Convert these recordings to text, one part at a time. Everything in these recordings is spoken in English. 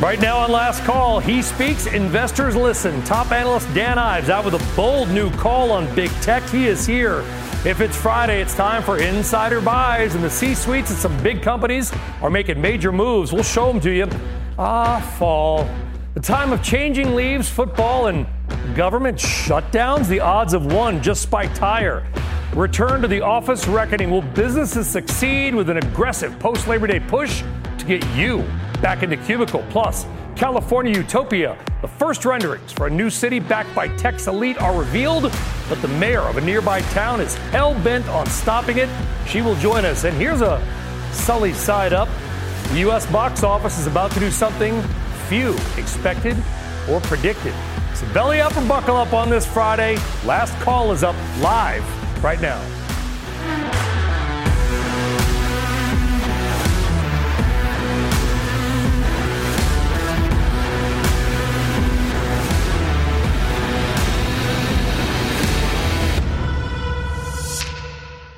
Right now on Last Call, he speaks, investors listen. Top analyst Dan Ives out with a bold new call on big tech. He is here. If it's Friday, it's time for insider buys, and the C suites at some big companies are making major moves. We'll show them to you. Ah, fall. The time of changing leaves, football, and government shutdowns. The odds of one just spiked higher. Return to the office reckoning. Will businesses succeed with an aggressive post Labor Day push to get you back into cubicle? Plus, California Utopia. The first renderings for a new city backed by tech's elite are revealed, but the mayor of a nearby town is hell bent on stopping it. She will join us. And here's a Sully side up. The U.S. box office is about to do something few expected or predicted. So belly up or buckle up on this Friday. Last call is up live right now.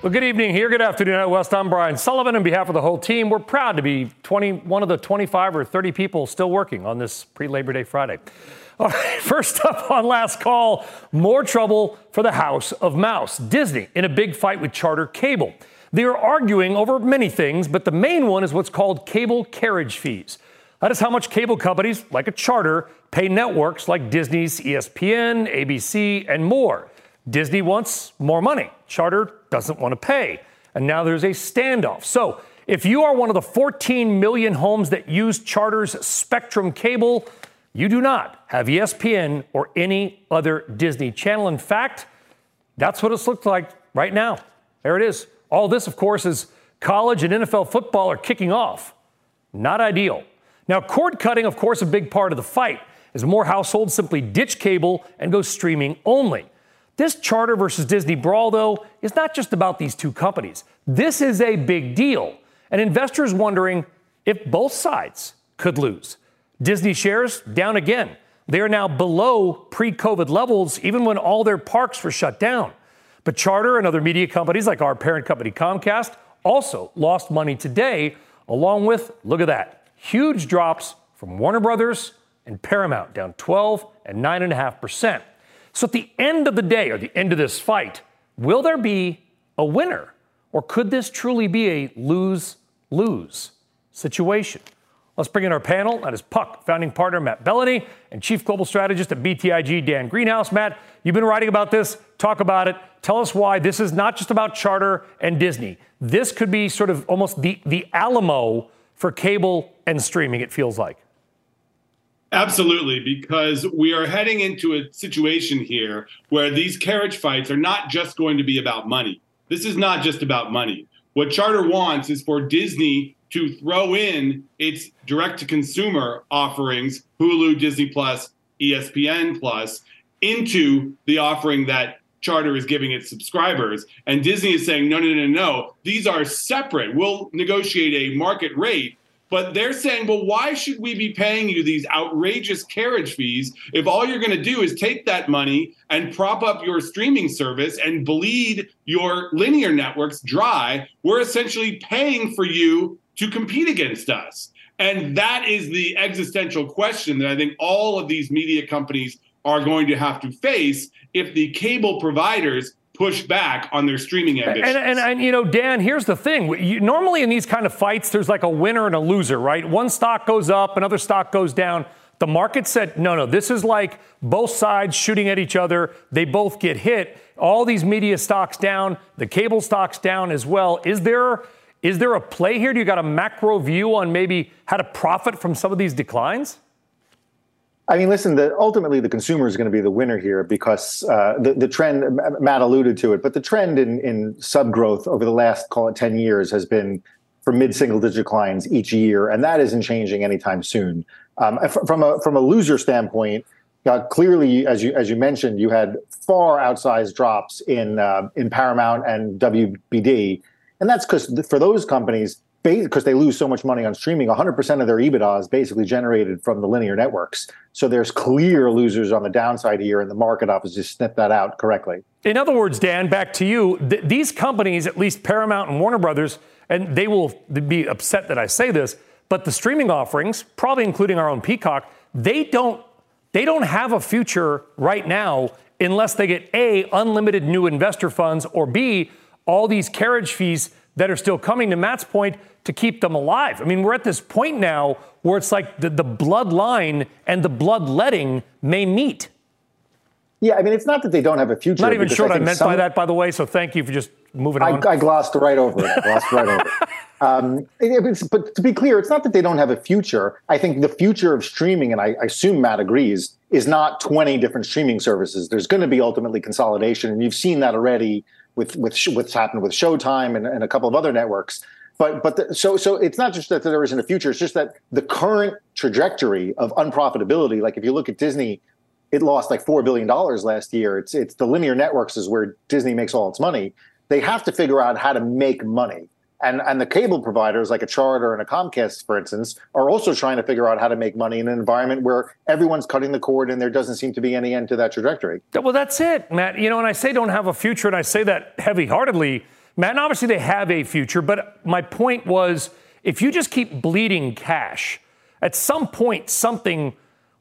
Well, good evening here. Good afternoon out west. I'm Brian Sullivan. On behalf of the whole team, we're proud to be 20, one of the 25 or 30 people still working on this pre-Labor Day Friday. All right, first up on last call, more trouble for the House of Mouse. Disney in a big fight with Charter Cable. They are arguing over many things, but the main one is what's called cable carriage fees. That is how much cable companies, like a charter, pay networks like Disney's ESPN, ABC, and more. Disney wants more money. Charter doesn't want to pay. And now there's a standoff. So if you are one of the 14 million homes that use Charter's Spectrum cable, you do not have ESPN or any other Disney channel. In fact, that's what it's looked like right now. There it is. All this, of course, is college and NFL football are kicking off. Not ideal. Now, cord cutting, of course, a big part of the fight, as more households simply ditch cable and go streaming only. This Charter versus Disney brawl, though, is not just about these two companies. This is a big deal, and investors wondering if both sides could lose. Disney shares down again. They are now below pre COVID levels, even when all their parks were shut down. But Charter and other media companies like our parent company Comcast also lost money today, along with, look at that, huge drops from Warner Brothers and Paramount, down 12 and 9.5%. So at the end of the day, or the end of this fight, will there be a winner? Or could this truly be a lose lose situation? Let's bring in our panel. That is Puck, founding partner Matt Belloni, and chief global strategist at BTIG, Dan Greenhouse. Matt, you've been writing about this. Talk about it. Tell us why this is not just about charter and Disney. This could be sort of almost the, the Alamo for cable and streaming, it feels like. Absolutely, because we are heading into a situation here where these carriage fights are not just going to be about money. This is not just about money. What Charter wants is for Disney to throw in its direct to consumer offerings, Hulu, Disney Plus, ESPN Plus, into the offering that Charter is giving its subscribers. And Disney is saying, no, no, no, no. These are separate. We'll negotiate a market rate but they're saying, well, why should we be paying you these outrageous carriage fees if all you're going to do is take that money and prop up your streaming service and bleed your linear networks dry? We're essentially paying for you to compete against us. And that is the existential question that I think all of these media companies are going to have to face if the cable providers push back on their streaming ambitions. And, and, and, you know, Dan, here's the thing. You, normally in these kind of fights, there's like a winner and a loser, right? One stock goes up, another stock goes down. The market said, no, no, this is like both sides shooting at each other. They both get hit. All these media stocks down, the cable stocks down as well. Is there is there a play here? Do you got a macro view on maybe how to profit from some of these declines? I mean, listen. The, ultimately, the consumer is going to be the winner here because uh, the the trend. Matt alluded to it, but the trend in in sub growth over the last call it ten years has been for mid-single digit declines each year, and that isn't changing anytime soon. Um, from a from a loser standpoint, uh, clearly, as you as you mentioned, you had far outsized drops in uh, in Paramount and WBD, and that's because for those companies, because they lose so much money on streaming, 100% of their EBITDA is basically generated from the linear networks. So there's clear losers on the downside here, and the market obviously snipped that out correctly. In other words, Dan, back to you. Th- these companies, at least Paramount and Warner Brothers, and they will be upset that I say this, but the streaming offerings, probably including our own Peacock, they don't they don't have a future right now unless they get A, unlimited new investor funds, or B, all these carriage fees that are still coming, to Matt's point, to keep them alive. I mean, we're at this point now where it's like the, the bloodline and the bloodletting may meet. Yeah, I mean, it's not that they don't have a future. Not even sure what I, I meant some, by that, by the way. So thank you for just moving on. I, I glossed right over it. I glossed right over it. Um, it, but to be clear, it's not that they don't have a future. I think the future of streaming, and I, I assume Matt agrees, is not 20 different streaming services. There's going to be ultimately consolidation, and you've seen that already with with what's happened with Showtime and, and a couple of other networks. But but the, so so it's not just that there isn't a future. It's just that the current trajectory of unprofitability. Like if you look at Disney, it lost like four billion dollars last year. It's it's the linear networks is where Disney makes all its money. They have to figure out how to make money. And, and the cable providers like a Charter and a Comcast, for instance, are also trying to figure out how to make money in an environment where everyone's cutting the cord and there doesn't seem to be any end to that trajectory. Well, that's it, Matt. You know, and I say don't have a future, and I say that heavy heartedly, Matt, and obviously they have a future, but my point was if you just keep bleeding cash, at some point something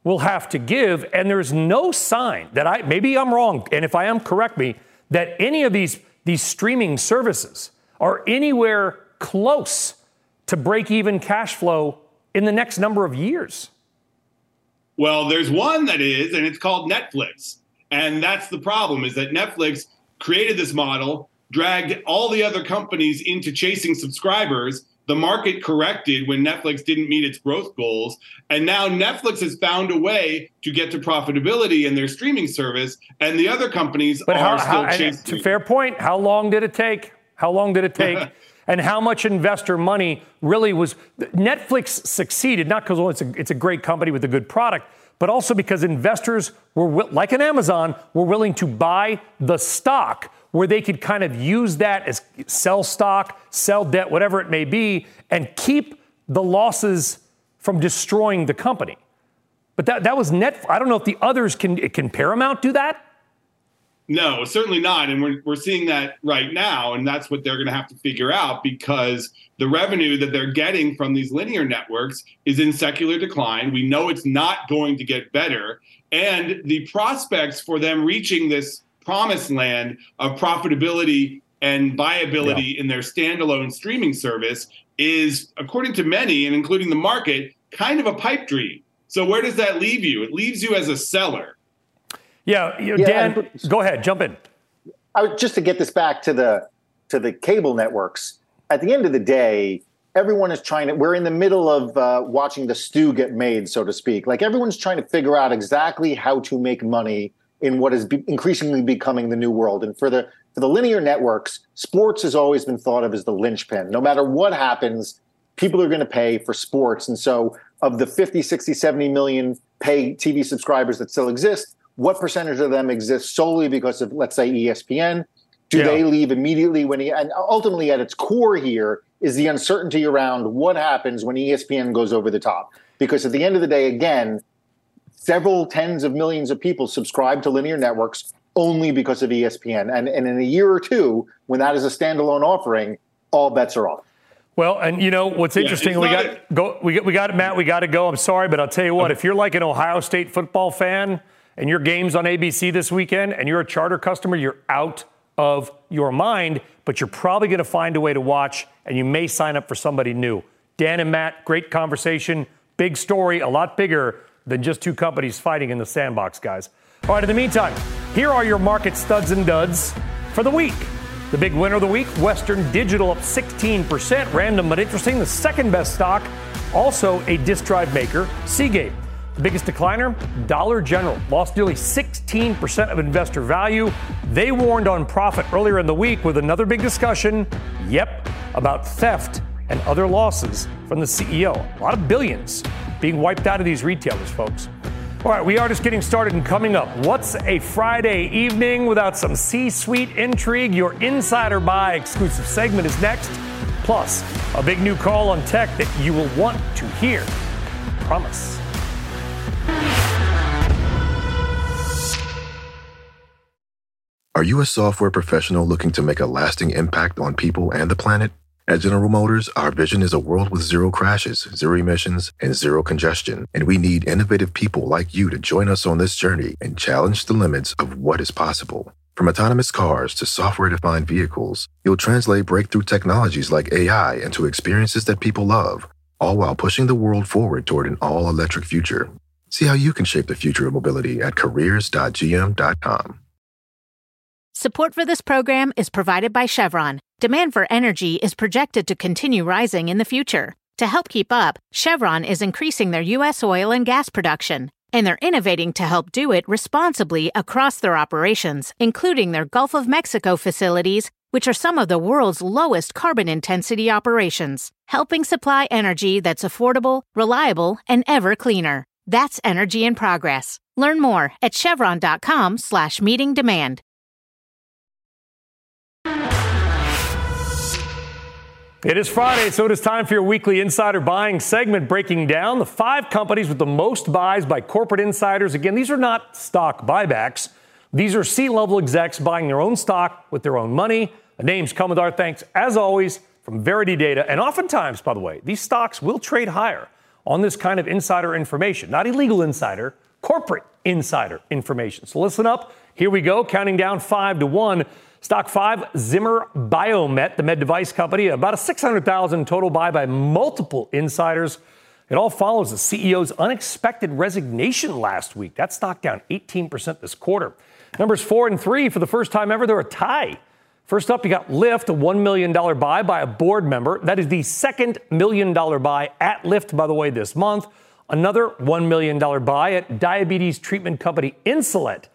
will have to give, and there's no sign that I, maybe I'm wrong, and if I am, correct me, that any of these, these streaming services, are anywhere close to break even cash flow in the next number of years? Well, there's one that is, and it's called Netflix. And that's the problem is that Netflix created this model, dragged all the other companies into chasing subscribers. The market corrected when Netflix didn't meet its growth goals. And now Netflix has found a way to get to profitability in their streaming service, and the other companies but are how, still how, chasing. Fair point. How long did it take? How long did it take? and how much investor money really was. Netflix succeeded, not because well, oh, it's, a, it's a great company with a good product, but also because investors were, like an Amazon, were willing to buy the stock where they could kind of use that as sell stock, sell debt, whatever it may be, and keep the losses from destroying the company. But that, that was net. I don't know if the others can, can Paramount do that? No, certainly not. And we're, we're seeing that right now. And that's what they're going to have to figure out because the revenue that they're getting from these linear networks is in secular decline. We know it's not going to get better. And the prospects for them reaching this promised land of profitability and viability yeah. in their standalone streaming service is, according to many, and including the market, kind of a pipe dream. So, where does that leave you? It leaves you as a seller yeah, yeah Dan, go ahead, jump in. I, just to get this back to the to the cable networks. At the end of the day, everyone is trying to. We're in the middle of uh, watching the stew get made, so to speak. Like everyone's trying to figure out exactly how to make money in what is be- increasingly becoming the new world. And for the for the linear networks, sports has always been thought of as the linchpin. No matter what happens, people are going to pay for sports. And so, of the 50, 60, 70 million pay TV subscribers that still exist, what percentage of them exist solely because of, let's say, ESPN? Do yeah. they leave immediately when he, and ultimately at its core here is the uncertainty around what happens when ESPN goes over the top. Because at the end of the day, again, several tens of millions of people subscribe to linear networks only because of ESPN. And, and in a year or two, when that is a standalone offering, all bets are off. Well, and you know what's interesting? Yeah, we got a- go. We got, we got it, Matt. We got to go. I'm sorry, but I'll tell you what. If you're like an Ohio State football fan, and your game's on ABC this weekend and you're a charter customer, you're out of your mind, but you're probably going to find a way to watch and you may sign up for somebody new. Dan and Matt, great conversation. Big story, a lot bigger than just two companies fighting in the sandbox, guys. All right, in the meantime, here are your market studs and duds for the week. The big winner of the week, Western Digital up 16%, random but interesting. The second best stock, also a disk drive maker, Seagate. The biggest decliner, Dollar General, lost nearly 16% of investor value. They warned on profit earlier in the week with another big discussion, yep, about theft and other losses from the CEO. A lot of billions being wiped out of these retailers, folks. All right, we are just getting started and coming up. What's a Friday evening without some C suite intrigue? Your insider buy exclusive segment is next. Plus, a big new call on tech that you will want to hear. Promise. Are you a software professional looking to make a lasting impact on people and the planet? At General Motors, our vision is a world with zero crashes, zero emissions, and zero congestion. And we need innovative people like you to join us on this journey and challenge the limits of what is possible. From autonomous cars to software defined vehicles, you'll translate breakthrough technologies like AI into experiences that people love, all while pushing the world forward toward an all electric future. See how you can shape the future of mobility at careers.gm.com. Support for this program is provided by Chevron. Demand for energy is projected to continue rising in the future. To help keep up, Chevron is increasing their U.S. oil and gas production, and they're innovating to help do it responsibly across their operations, including their Gulf of Mexico facilities, which are some of the world's lowest carbon intensity operations, helping supply energy that's affordable, reliable, and ever cleaner. That's energy in progress. Learn more at chevron.com slash meeting demand. It is Friday, so it is time for your weekly insider buying segment, breaking down the five companies with the most buys by corporate insiders. Again, these are not stock buybacks. These are C level execs buying their own stock with their own money. The names come with our thanks, as always, from Verity Data. And oftentimes, by the way, these stocks will trade higher on this kind of insider information, not illegal insider, corporate insider information. So listen up. Here we go, counting down five to one. Stock five, Zimmer Biomet, the med device company, about a 600,000 total buy by multiple insiders. It all follows the CEO's unexpected resignation last week. That stock down 18% this quarter. Numbers four and three, for the first time ever, they're a tie. First up, you got Lyft, a $1 million buy by a board member. That is the second million dollar buy at Lyft, by the way, this month. Another $1 million buy at diabetes treatment company Insulet.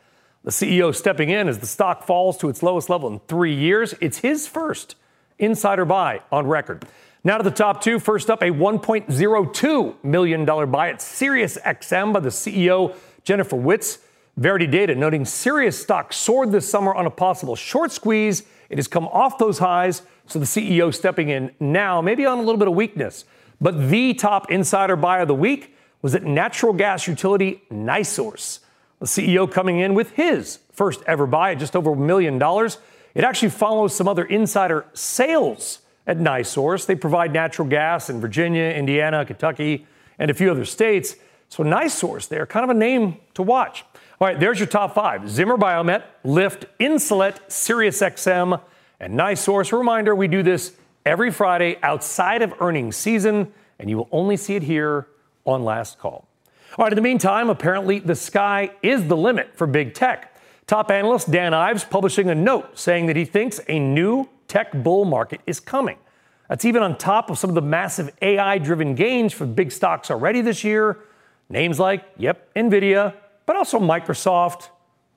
The CEO stepping in as the stock falls to its lowest level in three years. It's his first insider buy on record. Now to the top two. First up, a $1.02 million buy at SiriusXM by the CEO, Jennifer Witz. Verity Data noting Sirius stock soared this summer on a possible short squeeze. It has come off those highs, so the CEO stepping in now, maybe on a little bit of weakness. But the top insider buy of the week was at natural gas utility NiSource. The CEO coming in with his first ever buy at just over a million dollars. It actually follows some other insider sales at NiSource. They provide natural gas in Virginia, Indiana, Kentucky, and a few other states. So NiSource, they're kind of a name to watch. All right, there's your top five Zimmer Biomet, Lyft, Insulet, SiriusXM, and NiSource. A reminder we do this every Friday outside of earnings season, and you will only see it here on Last Call. All right, in the meantime, apparently the sky is the limit for big tech. Top analyst Dan Ives publishing a note saying that he thinks a new tech bull market is coming. That's even on top of some of the massive AI driven gains for big stocks already this year. Names like, yep, NVIDIA, but also Microsoft,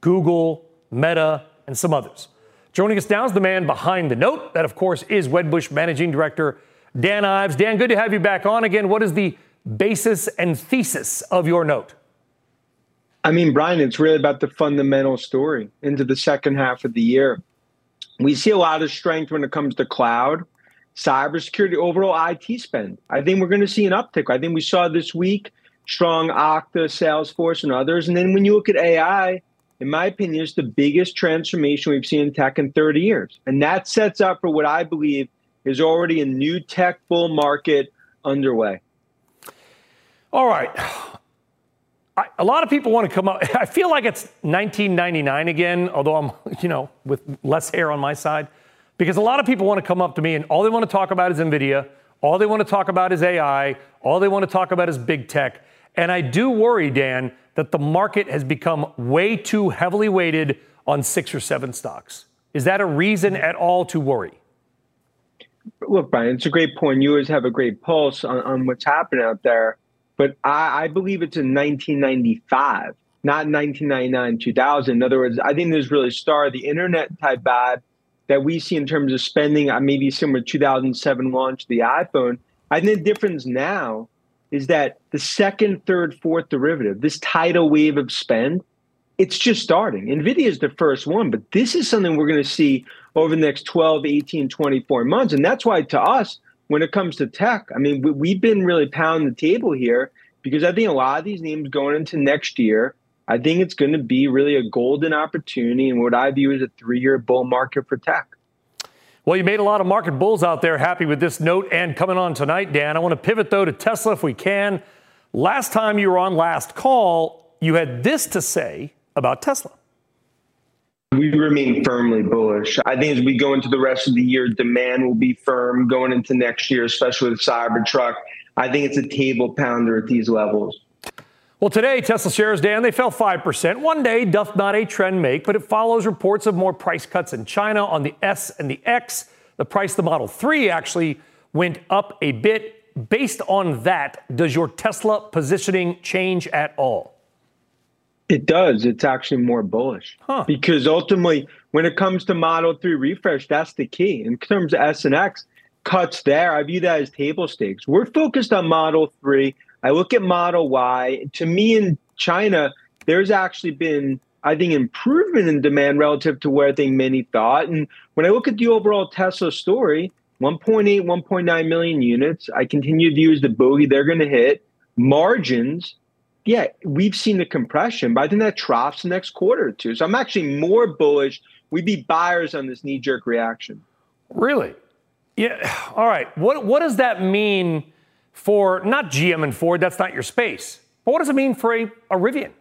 Google, Meta, and some others. Joining us now is the man behind the note. That, of course, is Wedbush Managing Director Dan Ives. Dan, good to have you back on again. What is the basis and thesis of your note? I mean, Brian, it's really about the fundamental story into the second half of the year. We see a lot of strength when it comes to cloud, cybersecurity, overall IT spend. I think we're going to see an uptick. I think we saw this week strong Okta, Salesforce, and others. And then when you look at AI, in my opinion, it's the biggest transformation we've seen in tech in 30 years. And that sets up for what I believe is already a new tech bull market underway. All right. I, a lot of people want to come up. I feel like it's 1999 again, although I'm, you know, with less hair on my side, because a lot of people want to come up to me and all they want to talk about is NVIDIA. All they want to talk about is AI. All they want to talk about is big tech. And I do worry, Dan, that the market has become way too heavily weighted on six or seven stocks. Is that a reason at all to worry? Look, Brian, it's a great point. You always have a great pulse on, on what's happening out there but I, I believe it's in 1995, not 1999, 2000. In other words, I think there's really started the internet type vibe that we see in terms of spending, uh, maybe similar 2007 launch the iPhone. I think the difference now is that the second, third, fourth derivative, this tidal wave of spend, it's just starting. NVIDIA is the first one, but this is something we're going to see over the next 12, 18, 24 months. And that's why to us, when it comes to tech, I mean, we, have been really pounding the table here because I think a lot of these names going into next year, I think it's going to be really a golden opportunity and what I view as a three year bull market for tech. Well, you made a lot of market bulls out there happy with this note and coming on tonight, Dan. I want to pivot, though, to Tesla if we can. Last time you were on last call, you had this to say about Tesla. We remain firmly bullish. I think as we go into the rest of the year, demand will be firm going into next year, especially with Cybertruck. I think it's a table pounder at these levels. Well, today, Tesla shares, Dan, they fell 5%. One day doth not a trend make, but it follows reports of more price cuts in China on the S and the X. The price of the Model 3 actually went up a bit. Based on that, does your Tesla positioning change at all? It does. It's actually more bullish huh. because ultimately, when it comes to Model 3 refresh, that's the key. In terms of S and X, cuts there, I view that as table stakes. We're focused on Model 3 I look at Model Y. To me, in China, there's actually been, I think, improvement in demand relative to where I think many thought. And when I look at the overall Tesla story, 1.8, 1.9 million units, I continue to as the bogey they're going to hit. Margins, yeah, we've seen the compression, but I think that troughs the next quarter or two. So I'm actually more bullish. We'd be buyers on this knee jerk reaction. Really? Yeah. All right. What what does that mean for not GM and Ford, that's not your space. But what does it mean for a, a Rivian?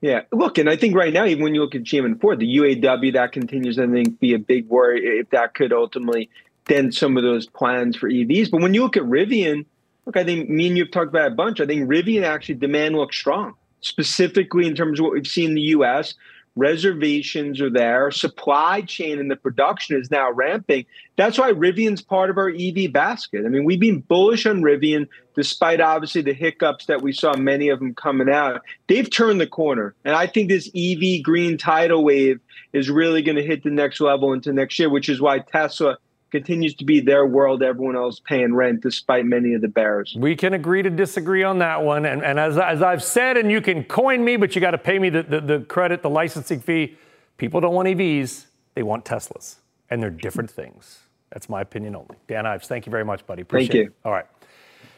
Yeah, look, and I think right now, even when you look at GM and Ford, the UAW that continues, I think, be a big worry if that could ultimately dent some of those plans for EVs. But when you look at Rivian, look, I think me and you've talked about a bunch. I think Rivian actually demand looks strong, specifically in terms of what we've seen in the U.S reservations are there. Supply chain and the production is now ramping. That's why rivian's part of our ev basket. I mean we've been bullish on rivian despite obviously the hiccups that we saw many of them coming out. They've turned the corner and i think this ev green tidal wave is really going to hit the next level into next year which is why tesla continues to be their world. Everyone else paying rent, despite many of the bears. We can agree to disagree on that one. And, and as, as I've said, and you can coin me, but you got to pay me the, the, the credit, the licensing fee. People don't want EVs, they want Teslas. And they're different things. That's my opinion only. Dan Ives, thank you very much, buddy. Appreciate thank you. it. All right.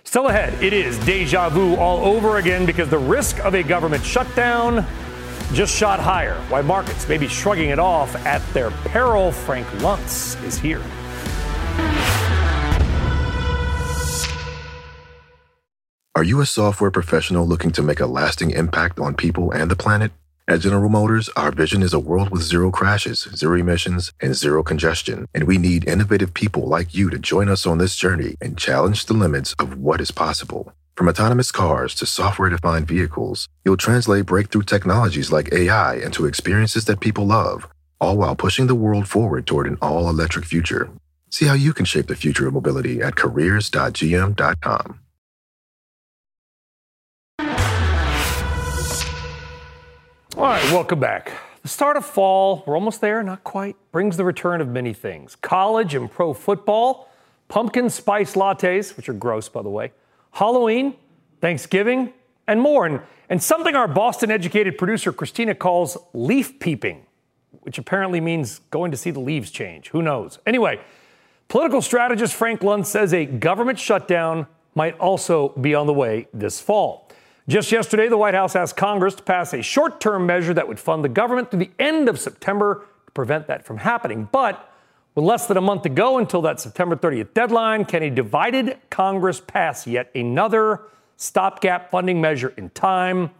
Still ahead, it is deja vu all over again because the risk of a government shutdown just shot higher. Why markets may be shrugging it off at their peril. Frank Luntz is here. Are you a software professional looking to make a lasting impact on people and the planet? At General Motors, our vision is a world with zero crashes, zero emissions, and zero congestion. And we need innovative people like you to join us on this journey and challenge the limits of what is possible. From autonomous cars to software defined vehicles, you'll translate breakthrough technologies like AI into experiences that people love, all while pushing the world forward toward an all electric future. See how you can shape the future of mobility at careers.gm.com. All right, welcome back. The start of fall, we're almost there, not quite, brings the return of many things college and pro football, pumpkin spice lattes, which are gross, by the way, Halloween, Thanksgiving, and more. And, and something our Boston educated producer Christina calls leaf peeping, which apparently means going to see the leaves change. Who knows? Anyway, political strategist Frank Luntz says a government shutdown might also be on the way this fall. Just yesterday, the White House asked Congress to pass a short term measure that would fund the government through the end of September to prevent that from happening. But with less than a month to go until that September 30th deadline, can a divided Congress pass yet another stopgap funding measure in time?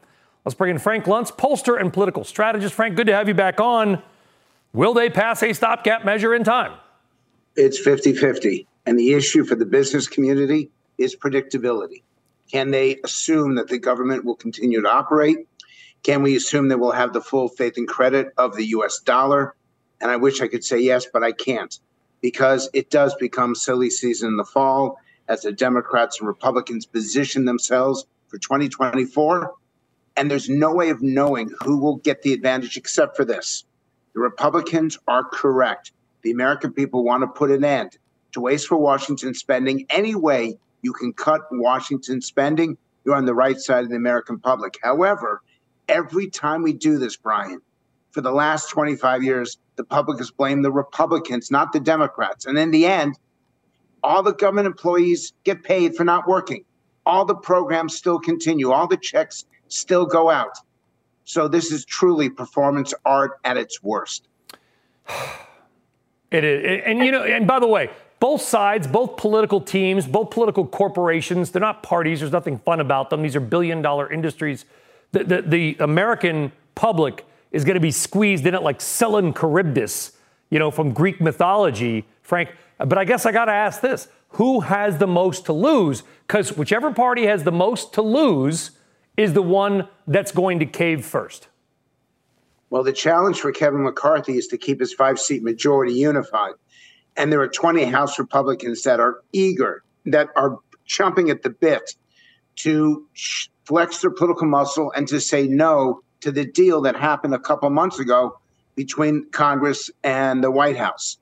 Let's bring in Frank Luntz, pollster and political strategist. Frank, good to have you back on. Will they pass a stopgap measure in time? It's 50 50. And the issue for the business community is predictability. Can they assume that the government will continue to operate? Can we assume that we'll have the full faith and credit of the US dollar? And I wish I could say yes, but I can't because it does become silly season in the fall as the Democrats and Republicans position themselves for 2024. And there's no way of knowing who will get the advantage except for this. The Republicans are correct. The American people want to put an end to wasteful Washington spending. Any way you can cut Washington spending, you're on the right side of the American public. However, every time we do this, Brian, for the last 25 years, the public has blamed the Republicans, not the Democrats. And in the end, all the government employees get paid for not working. All the programs still continue. All the checks still go out. So this is truly performance art at its worst. It is. And, you know, and by the way, both sides, both political teams, both political corporations, they're not parties. There's nothing fun about them. These are billion dollar industries. The, the, the American public is going to be squeezed in it like Scylla Charybdis, you know, from Greek mythology, Frank. But I guess I got to ask this who has the most to lose? Because whichever party has the most to lose is the one that's going to cave first. Well, the challenge for Kevin McCarthy is to keep his five seat majority unified. And there are 20 House Republicans that are eager, that are chomping at the bit to flex their political muscle and to say no to the deal that happened a couple months ago between Congress and the White House.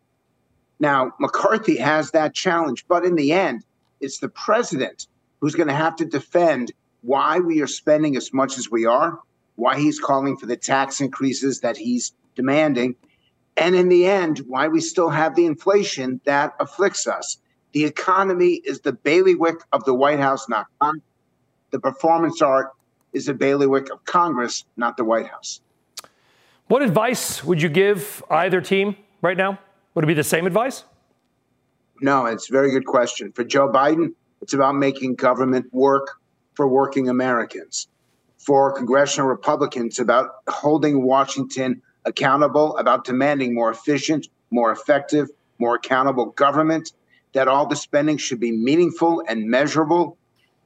Now, McCarthy has that challenge, but in the end, it's the president who's going to have to defend why we are spending as much as we are why he's calling for the tax increases that he's demanding, and in the end, why we still have the inflation that afflicts us. The economy is the bailiwick of the White House, not Congress. The performance art is the bailiwick of Congress, not the White House. What advice would you give either team right now? Would it be the same advice? No, it's a very good question. For Joe Biden, it's about making government work for working Americans for congressional Republicans about holding Washington accountable, about demanding more efficient, more effective, more accountable government, that all the spending should be meaningful and measurable.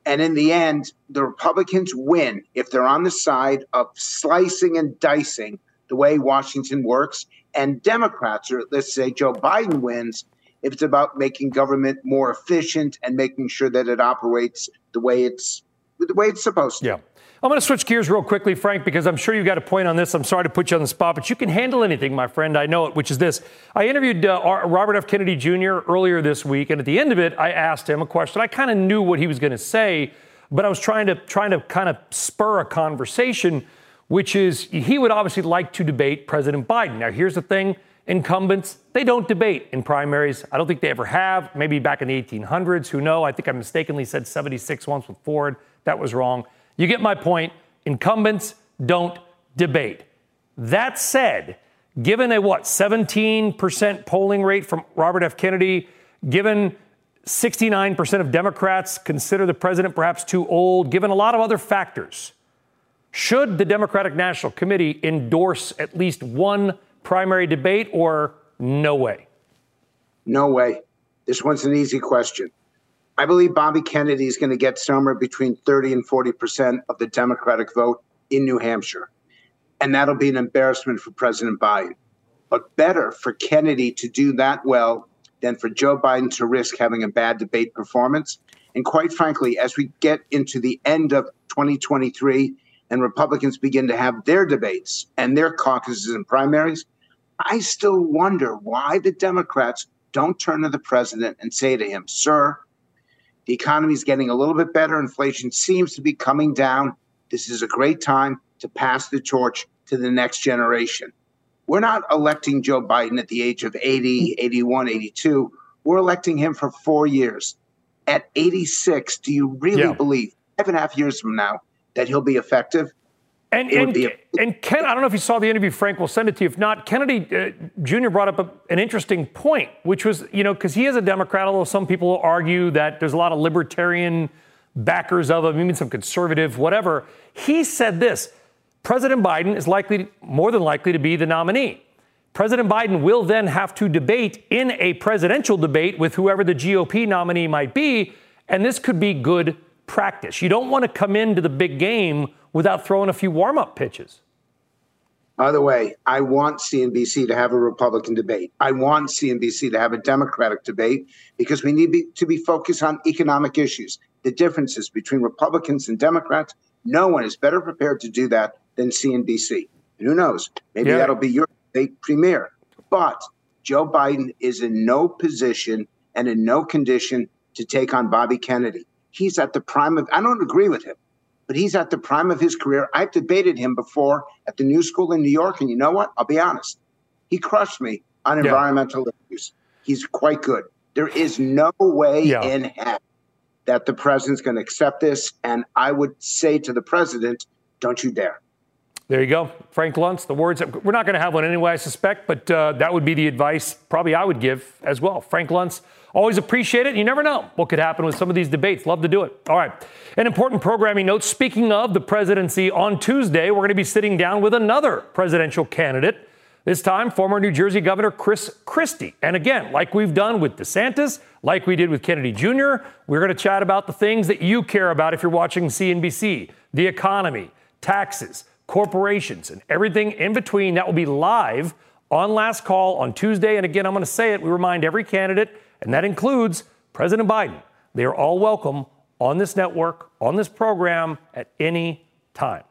And in the end, the Republicans win if they're on the side of slicing and dicing the way Washington works. And Democrats, or let's say Joe Biden wins, if it's about making government more efficient and making sure that it operates the way it's the way it's supposed to. Yeah. I'm going to switch gears real quickly, Frank, because I'm sure you've got a point on this. I'm sorry to put you on the spot, but you can handle anything, my friend. I know it, which is this. I interviewed uh, Robert F. Kennedy Jr. earlier this week, and at the end of it, I asked him a question. I kind of knew what he was going to say, but I was trying to trying to kind of spur a conversation, which is he would obviously like to debate President Biden. Now, here's the thing. Incumbents, they don't debate in primaries. I don't think they ever have. Maybe back in the 1800s, who know? I think I mistakenly said 76 once with Ford. That was wrong. You get my point. Incumbents don't debate. That said, given a what, 17% polling rate from Robert F. Kennedy, given 69% of Democrats consider the president perhaps too old, given a lot of other factors, should the Democratic National Committee endorse at least one primary debate or no way? No way. This one's an easy question. I believe Bobby Kennedy is going to get somewhere between 30 and 40 percent of the Democratic vote in New Hampshire. And that'll be an embarrassment for President Biden. But better for Kennedy to do that well than for Joe Biden to risk having a bad debate performance. And quite frankly, as we get into the end of 2023 and Republicans begin to have their debates and their caucuses and primaries, I still wonder why the Democrats don't turn to the president and say to him, Sir, the economy is getting a little bit better. Inflation seems to be coming down. This is a great time to pass the torch to the next generation. We're not electing Joe Biden at the age of 80, 81, 82. We're electing him for four years. At 86, do you really yeah. believe, five and a half years from now, that he'll be effective? And, and, a- and, Ken, I don't know if you saw the interview, Frank, we'll send it to you. If not, Kennedy uh, Jr. brought up a, an interesting point, which was, you know, because he is a Democrat, although some people argue that there's a lot of libertarian backers of him, even some conservative, whatever. He said this President Biden is likely, more than likely, to be the nominee. President Biden will then have to debate in a presidential debate with whoever the GOP nominee might be, and this could be good practice. You don't want to come into the big game without throwing a few warm up pitches. By the way, I want CNBC to have a Republican debate. I want CNBC to have a Democratic debate because we need be, to be focused on economic issues, the differences between Republicans and Democrats. No one is better prepared to do that than CNBC. And who knows? Maybe yeah. that'll be your fake premier. But Joe Biden is in no position and in no condition to take on Bobby Kennedy. He's at the prime of, I don't agree with him, but he's at the prime of his career. I've debated him before at the New School in New York. And you know what? I'll be honest. He crushed me on yeah. environmental issues. He's quite good. There is no way yeah. in heck that the president's going to accept this. And I would say to the president, don't you dare. There you go. Frank Luntz, the words. We're not going to have one anyway, I suspect, but uh, that would be the advice probably I would give as well. Frank Luntz, always appreciate it. You never know what could happen with some of these debates. Love to do it. All right. An important programming note. Speaking of the presidency, on Tuesday, we're going to be sitting down with another presidential candidate. This time, former New Jersey Governor Chris Christie. And again, like we've done with DeSantis, like we did with Kennedy Jr., we're going to chat about the things that you care about if you're watching CNBC the economy, taxes corporations, and everything in between. That will be live on Last Call on Tuesday. And again, I'm going to say it. We remind every candidate, and that includes President Biden. They are all welcome on this network, on this program at any time.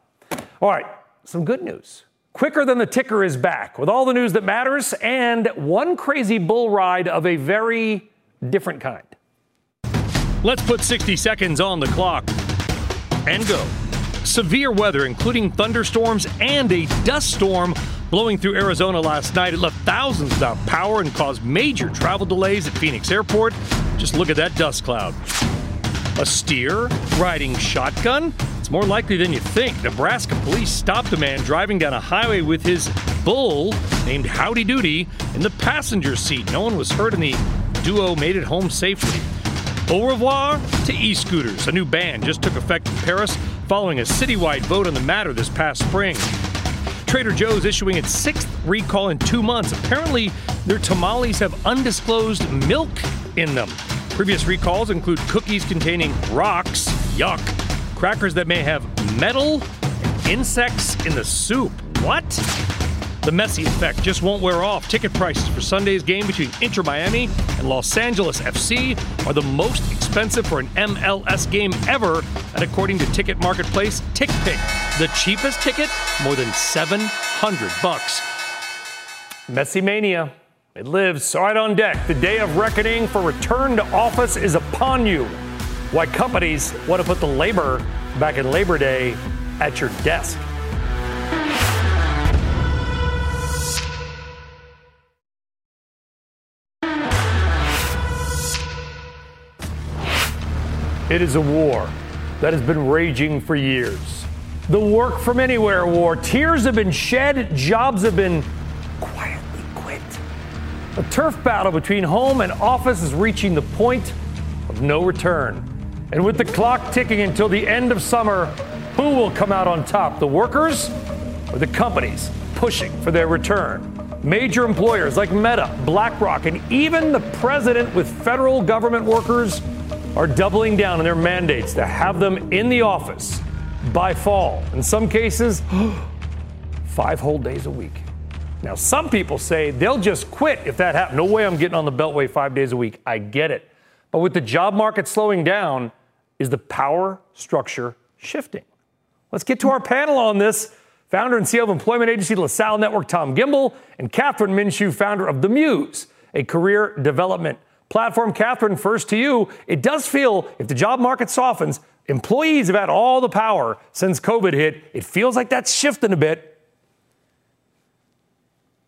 All right, some good news. Quicker than the ticker is back with all the news that matters and one crazy bull ride of a very different kind. Let's put 60 seconds on the clock and go. Severe weather, including thunderstorms and a dust storm blowing through Arizona last night. It left thousands without power and caused major travel delays at Phoenix Airport. Just look at that dust cloud. A steer riding shotgun? It's more likely than you think. Nebraska police stopped a man driving down a highway with his bull named Howdy Doody in the passenger seat. No one was hurt, and the duo made it home safely. Au revoir to e scooters. A new ban just took effect in Paris following a citywide vote on the matter this past spring. Trader Joe's issuing its sixth recall in two months. Apparently, their tamales have undisclosed milk in them. Previous recalls include cookies containing rocks, yuck, crackers that may have metal, and insects in the soup. What? The Messi effect just won't wear off. Ticket prices for Sunday's game between Inter Miami and Los Angeles FC are the most expensive for an MLS game ever, and according to Ticket Marketplace, TickPick, the cheapest ticket, more than 700 bucks. Messi mania. It lives right on deck. The day of reckoning for return to office is upon you. Why companies want to put the labor back in Labor Day at your desk. It is a war that has been raging for years. The work from anywhere war. Tears have been shed, jobs have been quietly quit. A turf battle between home and office is reaching the point of no return. And with the clock ticking until the end of summer, who will come out on top? The workers or the companies pushing for their return? Major employers like Meta, BlackRock, and even the president with federal government workers are doubling down on their mandates to have them in the office by fall. In some cases, five whole days a week. Now, some people say they'll just quit if that happens. No way I'm getting on the Beltway five days a week. I get it. But with the job market slowing down, is the power structure shifting? Let's get to our panel on this. Founder and CEO of employment agency LaSalle Network, Tom Gimbel, and Kathryn Minshew, founder of The Muse, a career development platform. Kathryn, first to you. It does feel if the job market softens, employees have had all the power since COVID hit. It feels like that's shifting a bit.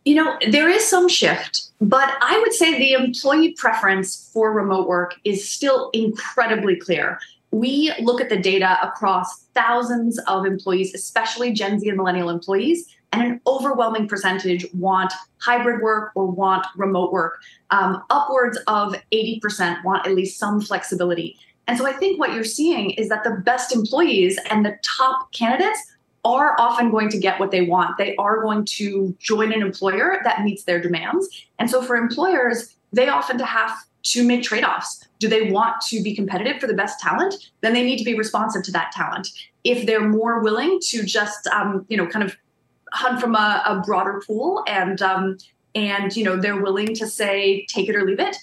You know, there is some shift, but I would say the employee preference for remote work is still incredibly clear. We look at the data across thousands of employees, especially Gen Z and millennial employees, and an overwhelming percentage want hybrid work or want remote work. Um, upwards of 80% want at least some flexibility. And so I think what you're seeing is that the best employees and the top candidates are often going to get what they want. They are going to join an employer that meets their demands. And so for employers, they often have to make trade-offs. Do they want to be competitive for the best talent? Then they need to be responsive to that talent. If they're more willing to just, um, you know, kind of hunt from a, a broader pool and um, and you know they're willing to say take it or leave it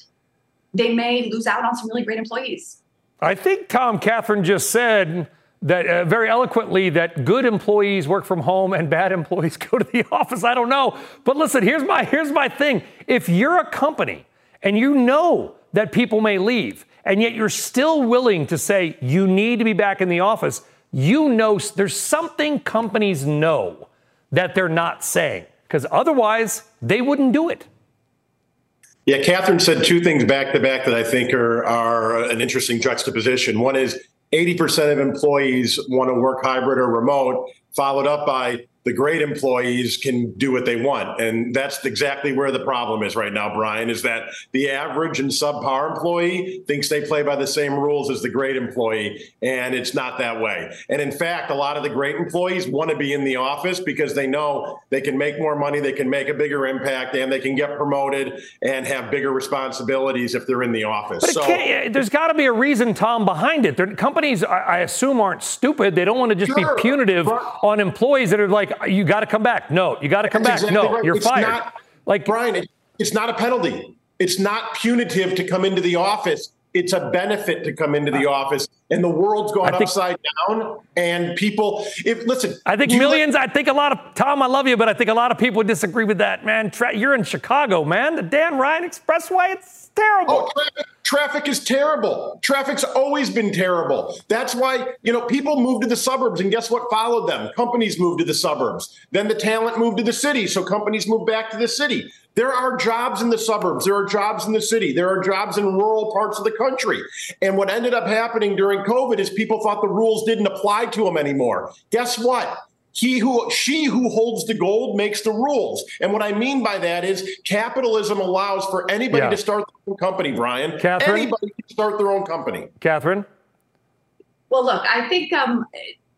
they may lose out on some really great employees i think tom catherine just said that uh, very eloquently that good employees work from home and bad employees go to the office. I don't know. But listen, here's my here's my thing. If you're a company and you know that people may leave and yet you're still willing to say you need to be back in the office, you know there's something companies know that they're not saying because otherwise they wouldn't do it. Yeah, Kathryn said two things back to back that I think are, are an interesting juxtaposition. One is 80% of employees want to work hybrid or remote, followed up by the great employees can do what they want. And that's exactly where the problem is right now, Brian, is that the average and subpar employee thinks they play by the same rules as the great employee. And it's not that way. And in fact, a lot of the great employees want to be in the office because they know they can make more money, they can make a bigger impact, and they can get promoted and have bigger responsibilities if they're in the office. But so, there's got to be a reason, Tom, behind it. They're, companies, I assume, aren't stupid. They don't want to just sure. be punitive on employees that are like, you got to come back. No, you got to come That's back. Exactly no, right. you're it's fired. Not, like Brian, it, it's not a penalty. It's not punitive to come into the office. It's a benefit to come into the office, and the world's going think, upside down. And people, if listen, I think millions. Let, I think a lot of Tom. I love you, but I think a lot of people would disagree with that, man. Tra- you're in Chicago, man. The Dan Ryan Expressway. It's terrible. Oh, traffic, traffic is terrible. Traffic's always been terrible. That's why, you know, people moved to the suburbs and guess what followed them? Companies moved to the suburbs. Then the talent moved to the city, so companies moved back to the city. There are jobs in the suburbs. There are jobs in the city. There are jobs in rural parts of the country. And what ended up happening during COVID is people thought the rules didn't apply to them anymore. Guess what? He who she who holds the gold makes the rules. And what i mean by that is capitalism allows for anybody yeah. to start their own company brian. Kathryn? Anybody can start their own company. Kathryn? Well look i think um,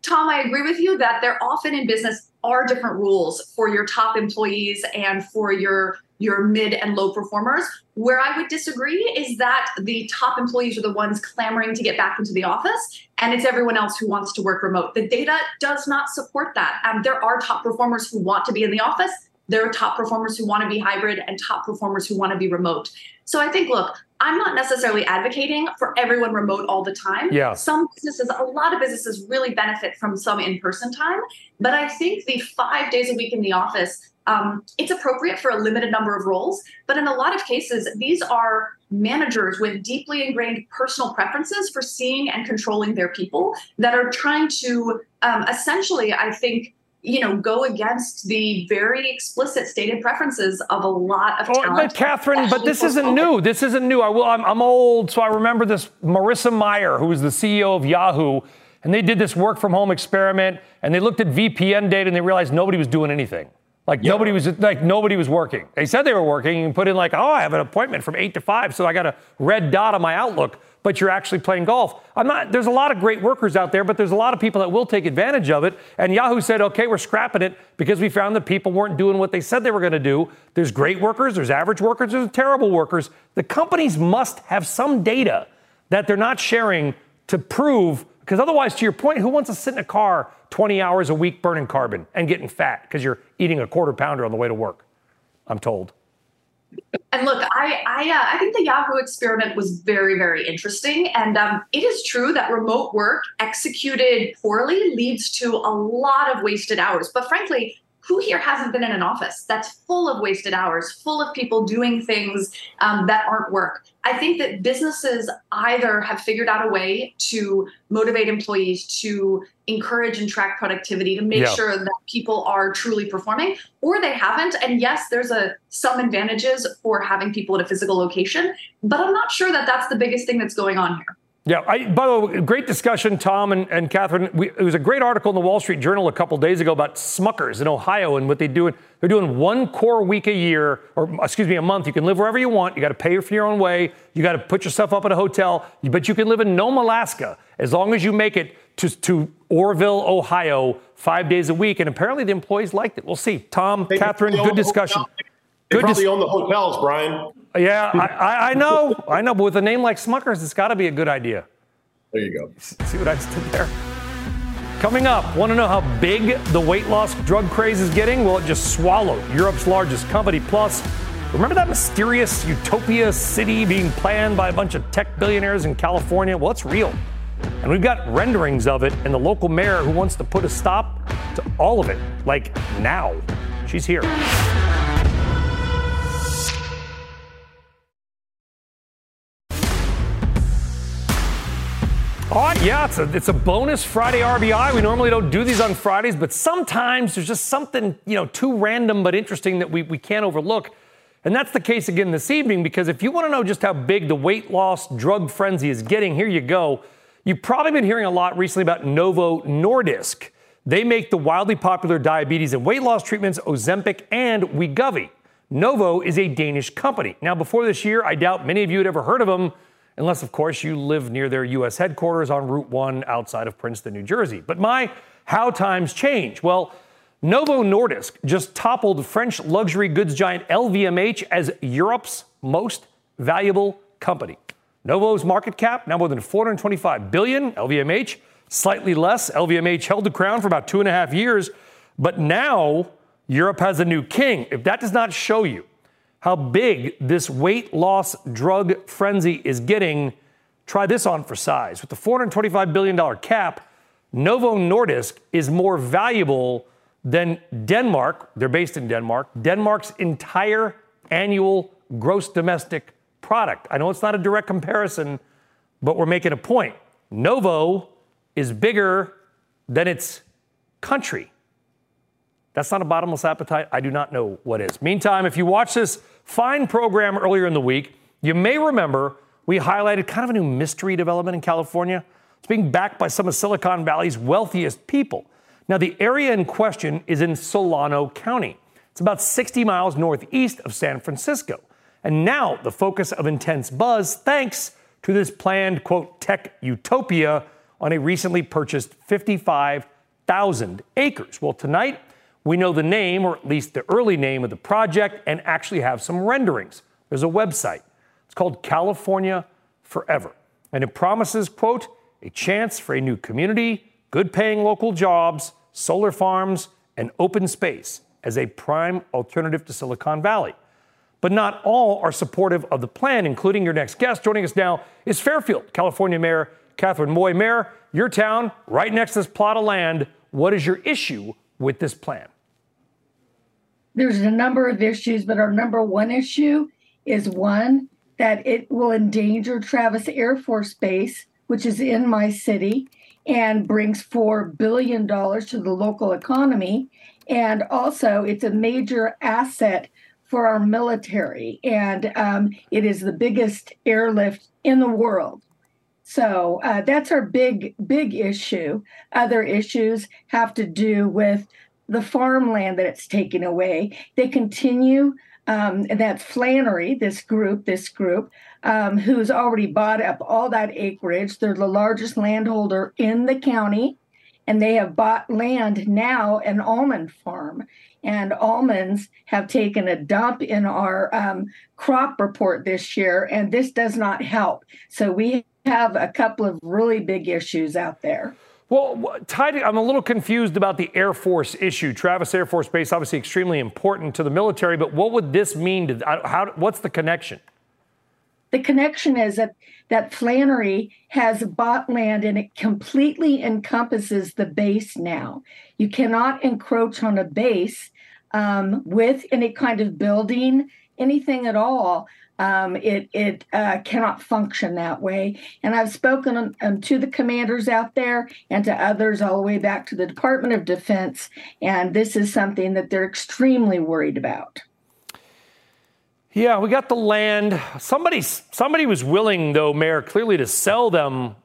tom i agree with you that there often in business are different rules for your top employees and for your your mid and low performers. Where I would disagree is that the top employees are the ones clamoring to get back into the office, and it's everyone else who wants to work remote. The data does not support that. Um, there are top performers who want to be in the office. There are top performers who want to be hybrid and top performers who want to be remote. So I think, look, I'm not necessarily advocating for everyone remote all the time. Yeah. Some businesses, a lot of businesses really benefit from some in person time. But I think the five days a week in the office um, it's appropriate for a limited number of roles, but in a lot of cases, these are managers with deeply ingrained personal preferences for seeing and controlling their people that are trying to um, essentially, I think, you know, go against the very explicit stated preferences of a lot of oh, But Kathryn, but this isn't new. This isn't new. I will. I'm, I'm old, so I remember this. Marissa Mayer, who was the CEO of Yahoo, and they did this work from home experiment, and they looked at VPN data, and they realized nobody was doing anything. Like yep. nobody was like nobody was working. They said they were working. You can put in like, oh, I have an appointment from eight to five, so I got a red dot on my Outlook. But you're actually playing golf. I'm not. There's a lot of great workers out there, but there's a lot of people that will take advantage of it. And Yahoo said, okay, we're scrapping it because we found that people weren't doing what they said they were going to do. There's great workers, there's average workers, there's terrible workers. The companies must have some data that they're not sharing to prove. Because otherwise, to your point, who wants to sit in a car 20 hours a week burning carbon and getting fat because you're eating a quarter pounder on the way to work. I'm told. And look, I I, uh, I think the Yahoo experiment was very very interesting, and um, it is true that remote work executed poorly leads to a lot of wasted hours. But frankly, who here hasn't been in an office that's full of wasted hours, full of people doing things um, that aren't work? I think that businesses either have figured out a way to motivate employees to encourage and track productivity to make yeah. sure that people are truly performing, or they haven't. And yes, there's a some advantages for having people at a physical location, but I'm not sure that that's the biggest thing that's going on here. Yeah, I, by the way, great discussion, Tom and, and Kathryn. We, it was a great article in the Wall Street Journal a couple days ago about Smuckers in Ohio and what they do. They're doing one core week a year, or excuse me, a month. You can live wherever you want. You got to pay for your own way. You got to put yourself up at a hotel, but you can live in Nome, Alaska, as long as you make it to, to Orrville, Ohio, five days a week. And apparently the employees liked it. We'll see. Tom, they, Kathryn, good discussion. They good probably dis- own the hotels, Brian. Yeah, I, I, know, I know, but with a name like Smuckers, it's got to be a good idea. There you go. See what I just did there? Coming up, want to know how big the weight loss drug craze is getting? Well, it just swallowed Europe's largest company. Plus, remember that mysterious utopia city being planned by a bunch of tech billionaires in California? Well, it's real. And we've got renderings of it and the local mayor who wants to put a stop to all of it, like now. She's here. Right, yeah, it's a, it's a bonus Friday RBI. We normally don't do these on Fridays, but sometimes there's just something, you know, too random but interesting that we, we can't overlook. And that's the case again this evening because if you want to know just how big the weight loss drug frenzy is getting, here you go. You've probably been hearing a lot recently about Novo Nordisk. They make the wildly popular diabetes and weight loss treatments Ozempic and Wegovy. Novo is a Danish company. Now, before this year, I doubt many of you had ever heard of them unless, of course, you live near their U.S. headquarters on Route 1 outside of Princeton, New Jersey. But my, how times change. Well, Novo Nordisk just toppled French luxury goods giant LVMH as Europe's most valuable company. Novo's market cap now more than 425 billion. LVMH slightly less. LVMH held the crown for about two and a half years, but now Europe has a new king. If that does not show you how big this weight loss drug frenzy is getting, try this on for size. With the $425 billion cap, Novo Nordisk is more valuable than Denmark. They're based in Denmark. Denmark's entire annual gross domestic product. I know it's not a direct comparison, but we're making a point. Novo is bigger than its country. That's not a bottomless appetite. I do not know what is. Meantime, if you watch this fine program earlier in the week, you may remember we highlighted kind of a new mystery development in California. It's being backed by some of Silicon Valley's wealthiest people. Now, the area in question is in Solano County. It's about 60 miles northeast of San Francisco. And now the focus of intense buzz thanks to this planned, quote, tech utopia on a recently purchased 55,000 acres. Well, tonight, we know the name, or at least the early name of the project, and actually have some renderings. There's a website. It's called California Forever. And it promises, quote, a chance for a new community, good paying local jobs, solar farms, and open space as a prime alternative to Silicon Valley. But not all are supportive of the plan, including your next guest. Joining us now is Fairfield, California Mayor Catherine Moy. Mayor, your town, right next to this plot of land. What is your issue with this plan? There's a number of issues, but our number one issue is one that it will endanger Travis Air Force Base, which is in my city, and brings $4 billion to the local economy. And also, it's a major asset for our military, and um, it is the biggest airlift in the world. So uh, that's our big, big issue. Other issues have to do with the farmland that it's taken away. They continue, um, and that's Flannery, this group, this group, um, who's already bought up all that acreage. They're the largest landholder in the county, and they have bought land now, an almond farm. And almonds have taken a dump in our um, crop report this year, and this does not help. So we have a couple of really big issues out there. Well, I'm a little confused about the Air Force issue. Travis Air Force Base, obviously extremely important to the military, but what would this mean to how? What's the connection? The connection is that that Flannery has bought land and it completely encompasses the base now. You cannot encroach on a base um, with any kind of building, anything at all um, it it uh, cannot function that way. And I've spoken um, to the commanders out there and to others all the way back to the Department of Defense, and this is something that they're extremely worried about. Yeah, we got the land. Somebody somebody was willing, though, Mayor, clearly to sell them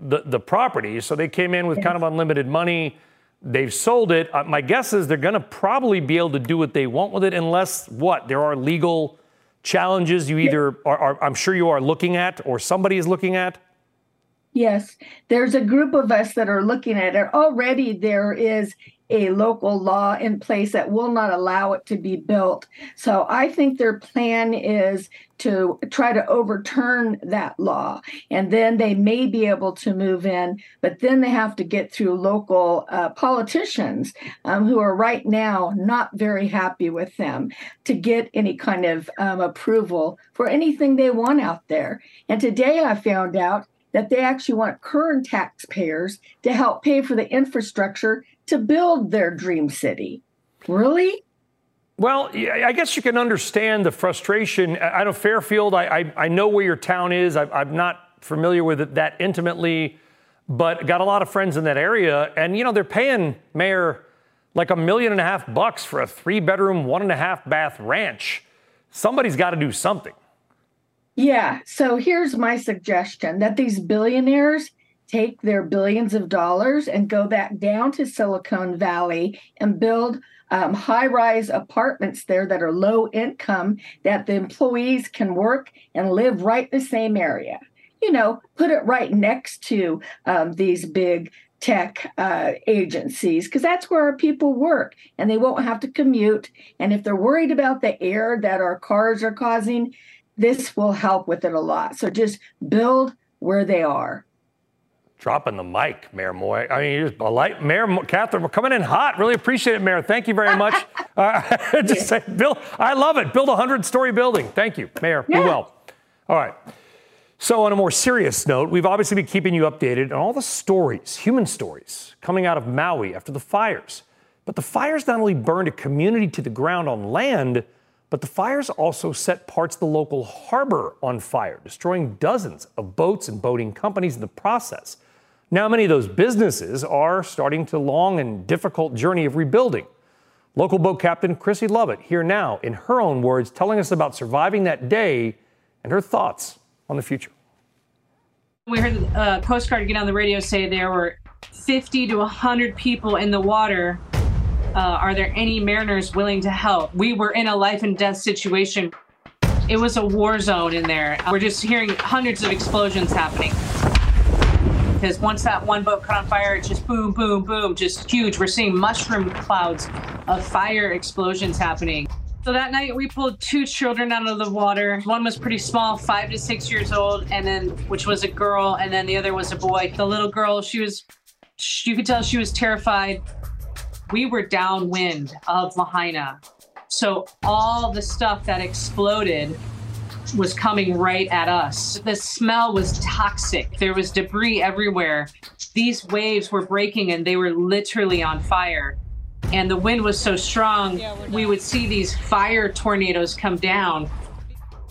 the the property. So they came in with kind of unlimited money. They've sold it. Uh, my guess is they're going to probably be able to do what they want with it, unless what there are legal challenges you either are, are, I'm sure you are looking at or somebody is looking at? Yes, there's a group of us that are looking at it. Already there is a local law in place that will not allow it to be built. So I think their plan is to try to overturn that law. And then they may be able to move in, but then they have to get through local uh, politicians um, who are right now not very happy with them to get any kind of um, approval for anything they want out there. And today I found out that they actually want current taxpayers to help pay for the infrastructure to build their dream city. Really? Well, I guess you can understand the frustration. I know Fairfield, I, I, I know where your town is. I, I'm not familiar with it that intimately, but got a lot of friends in that area. And, you know, they're paying Mayor like a million and a half bucks for a three bedroom, one and a half bath ranch. Somebody's got to do something. Yeah. So here's my suggestion that these billionaires take their billions of dollars and go back down to Silicon Valley and build um, high rise apartments there that are low income that the employees can work and live right in the same area. You know, put it right next to um, these big tech uh, agencies because that's where our people work and they won't have to commute. And if they're worried about the air that our cars are causing, this will help with it a lot. So just build where they are. Dropping the mic, Mayor Moy. I mean, just a light, Mayor Catherine, we're coming in hot. Really appreciate it, Mayor. Thank you very much. uh, just say, Bill, I love it. Build a hundred-story building. Thank you, Mayor. Yeah. Be well. All right. So, on a more serious note, we've obviously been keeping you updated on all the stories, human stories, coming out of Maui after the fires. But the fires not only burned a community to the ground on land, but the fires also set parts of the local harbor on fire, destroying dozens of boats and boating companies in the process. Now, many of those businesses are starting to long and difficult journey of rebuilding. Local boat captain Chrissy Lovett here now, in her own words, telling us about surviving that day and her thoughts on the future. We heard the uh, Coast Guard get on the radio say there were 50 to 100 people in the water. Uh, are there any mariners willing to help? We were in a life and death situation. It was a war zone in there. We're just hearing hundreds of explosions happening because once that one boat caught on fire, it's just boom, boom, boom, just huge. We're seeing mushroom clouds of fire explosions happening. So that night we pulled two children out of the water. One was pretty small, five to six years old, and then which was a girl, and then the other was a boy. The little girl, she was, you could tell she was terrified. We were downwind of Lahaina. So all the stuff that exploded was coming right at us. The smell was toxic. There was debris everywhere. These waves were breaking and they were literally on fire. And the wind was so strong, yeah, we would see these fire tornadoes come down.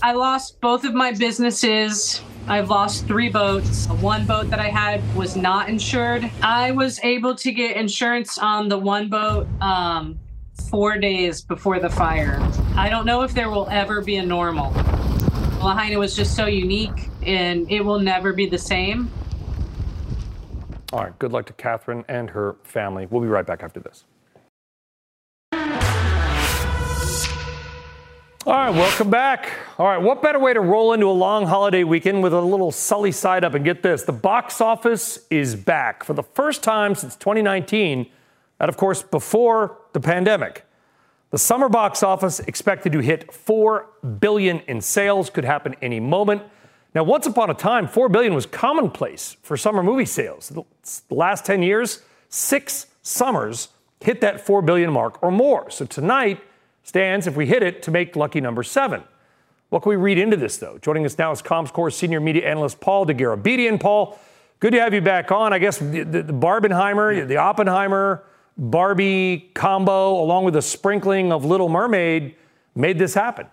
I lost both of my businesses. I've lost three boats. One boat that I had was not insured. I was able to get insurance on the one boat um, four days before the fire. I don't know if there will ever be a normal. Lahaina was just so unique and it will never be the same. All right, good luck to Catherine and her family. We'll be right back after this. All right, welcome back. All right, what better way to roll into a long holiday weekend with a little Sully side up? And get this the box office is back for the first time since 2019, and of course, before the pandemic. The summer box office expected to hit 4 billion in sales could happen any moment. Now, once upon a time, 4 billion was commonplace for summer movie sales. The last 10 years, 6 summers hit that 4 billion mark or more. So tonight stands if we hit it to make lucky number 7. What can we read into this though? Joining us now is Comscore senior media analyst Paul Dergarabedian. Paul, good to have you back on. I guess the, the, the Barbenheimer, yeah. the Oppenheimer, Barbie combo, along with a sprinkling of Little Mermaid, made this happen.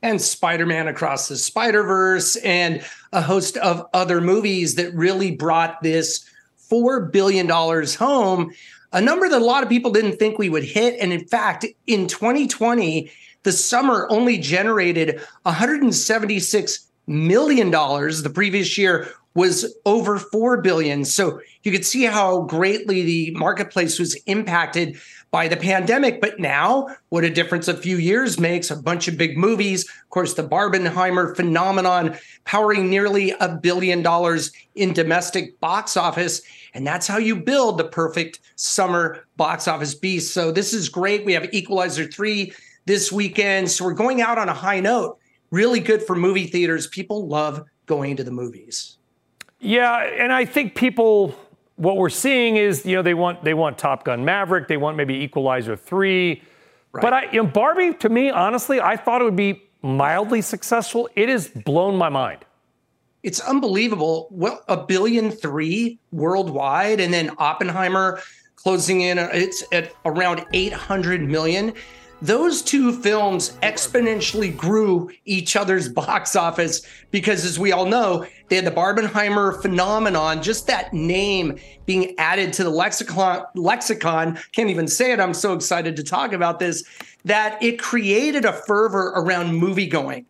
And Spider Man Across the Spider Verse, and a host of other movies that really brought this $4 billion home, a number that a lot of people didn't think we would hit. And in fact, in 2020, the summer only generated $176 million. The previous year was over 4 billion. So you could see how greatly the marketplace was impacted by the pandemic. But now, what a difference a few years makes a bunch of big movies. Of course, the Barbenheimer phenomenon powering nearly a billion dollars in domestic box office. And that's how you build the perfect summer box office beast. So this is great. We have Equalizer 3 this weekend. So we're going out on a high note. Really good for movie theaters. People love going to the movies. Yeah, and I think people what we're seeing is you know they want they want Top Gun Maverick, they want maybe Equalizer 3. Right. But I you know Barbie to me honestly, I thought it would be mildly successful. It has blown my mind. It's unbelievable. Well, a billion three worldwide, and then Oppenheimer closing in. Uh, it's at around 800 million those two films exponentially grew each other's box office because, as we all know, they had the Barbenheimer phenomenon, just that name being added to the lexicon. Lexicon can't even say it. I'm so excited to talk about this that it created a fervor around movie going.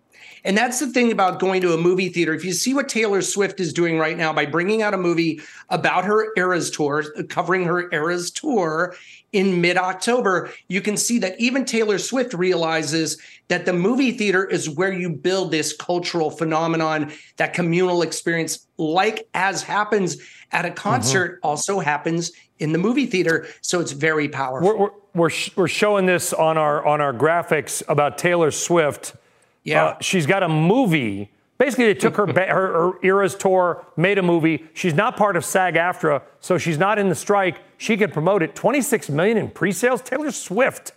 And that's the thing about going to a movie theater. If you see what Taylor Swift is doing right now by bringing out a movie about her Eras tour, covering her Eras tour in mid October, you can see that even Taylor Swift realizes that the movie theater is where you build this cultural phenomenon, that communal experience, like as happens at a concert, mm-hmm. also happens in the movie theater. So it's very powerful. We're, we're, we're, we're showing this on our on our graphics about Taylor Swift yeah. Uh, she's got a movie. Basically, they took her, her, her Eras tour, made a movie. She's not part of SAG AFTRA, so she's not in the strike. She could promote it. 26 million in pre sales. Taylor Swift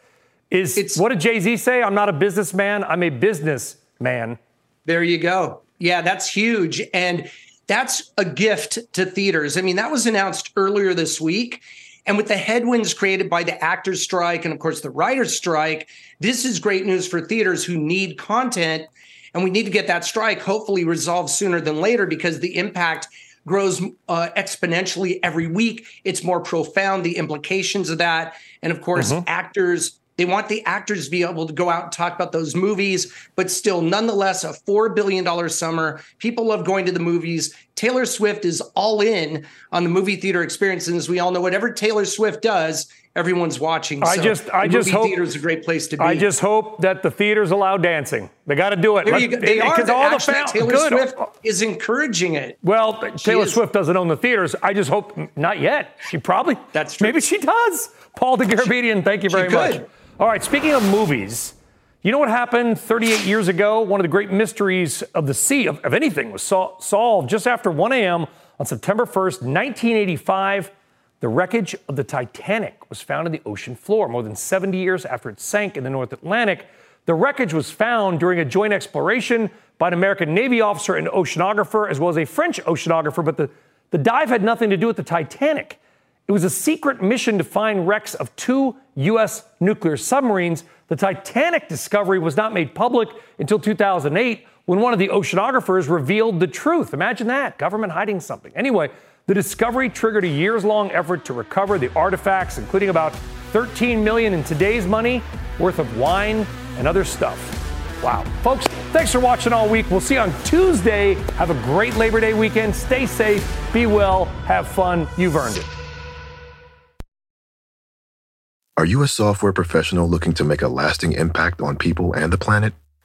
is, it's, what did Jay Z say? I'm not a businessman, I'm a businessman. There you go. Yeah, that's huge. And that's a gift to theaters. I mean, that was announced earlier this week. And with the headwinds created by the actors' strike and, of course, the writers' strike, this is great news for theaters who need content. And we need to get that strike hopefully resolved sooner than later because the impact grows uh, exponentially every week. It's more profound, the implications of that. And of course, mm-hmm. actors they want the actors to be able to go out and talk about those movies, but still, nonetheless, a $4 billion summer. People love going to the movies. Taylor Swift is all in on the movie theater experience. And as we all know, whatever Taylor Swift does, everyone's watching. I just, I just hope theater is a great place to be. I just hope that the theaters allow dancing. They got to do it. There you go. They are. All actually, the Taylor good. Swift is encouraging it. Well, she Taylor is. Swift doesn't own the theaters. I just hope not yet. She probably. That's true. Maybe she does. Paul Dergarabedian, thank you very much. All right, speaking of movies, you know what happened 38 years ago? One of the great mysteries of the sea, of, of anything, was sol- solved just after 1 a.m. on September 1st, 1985. The wreckage of the Titanic was found in the ocean floor more than 70 years after it sank in the North Atlantic. The wreckage was found during a joint exploration by an American Navy officer and oceanographer, as well as a French oceanographer, but the, the dive had nothing to do with the Titanic. It was a secret mission to find wrecks of two U.S. nuclear submarines. The Titanic discovery was not made public until 2008 when one of the oceanographers revealed the truth. Imagine that, government hiding something. Anyway, the discovery triggered a years long effort to recover the artifacts, including about 13 million in today's money worth of wine and other stuff. Wow. Folks, thanks for watching all week. We'll see you on Tuesday. Have a great Labor Day weekend. Stay safe, be well, have fun. You've earned it. Are you a software professional looking to make a lasting impact on people and the planet?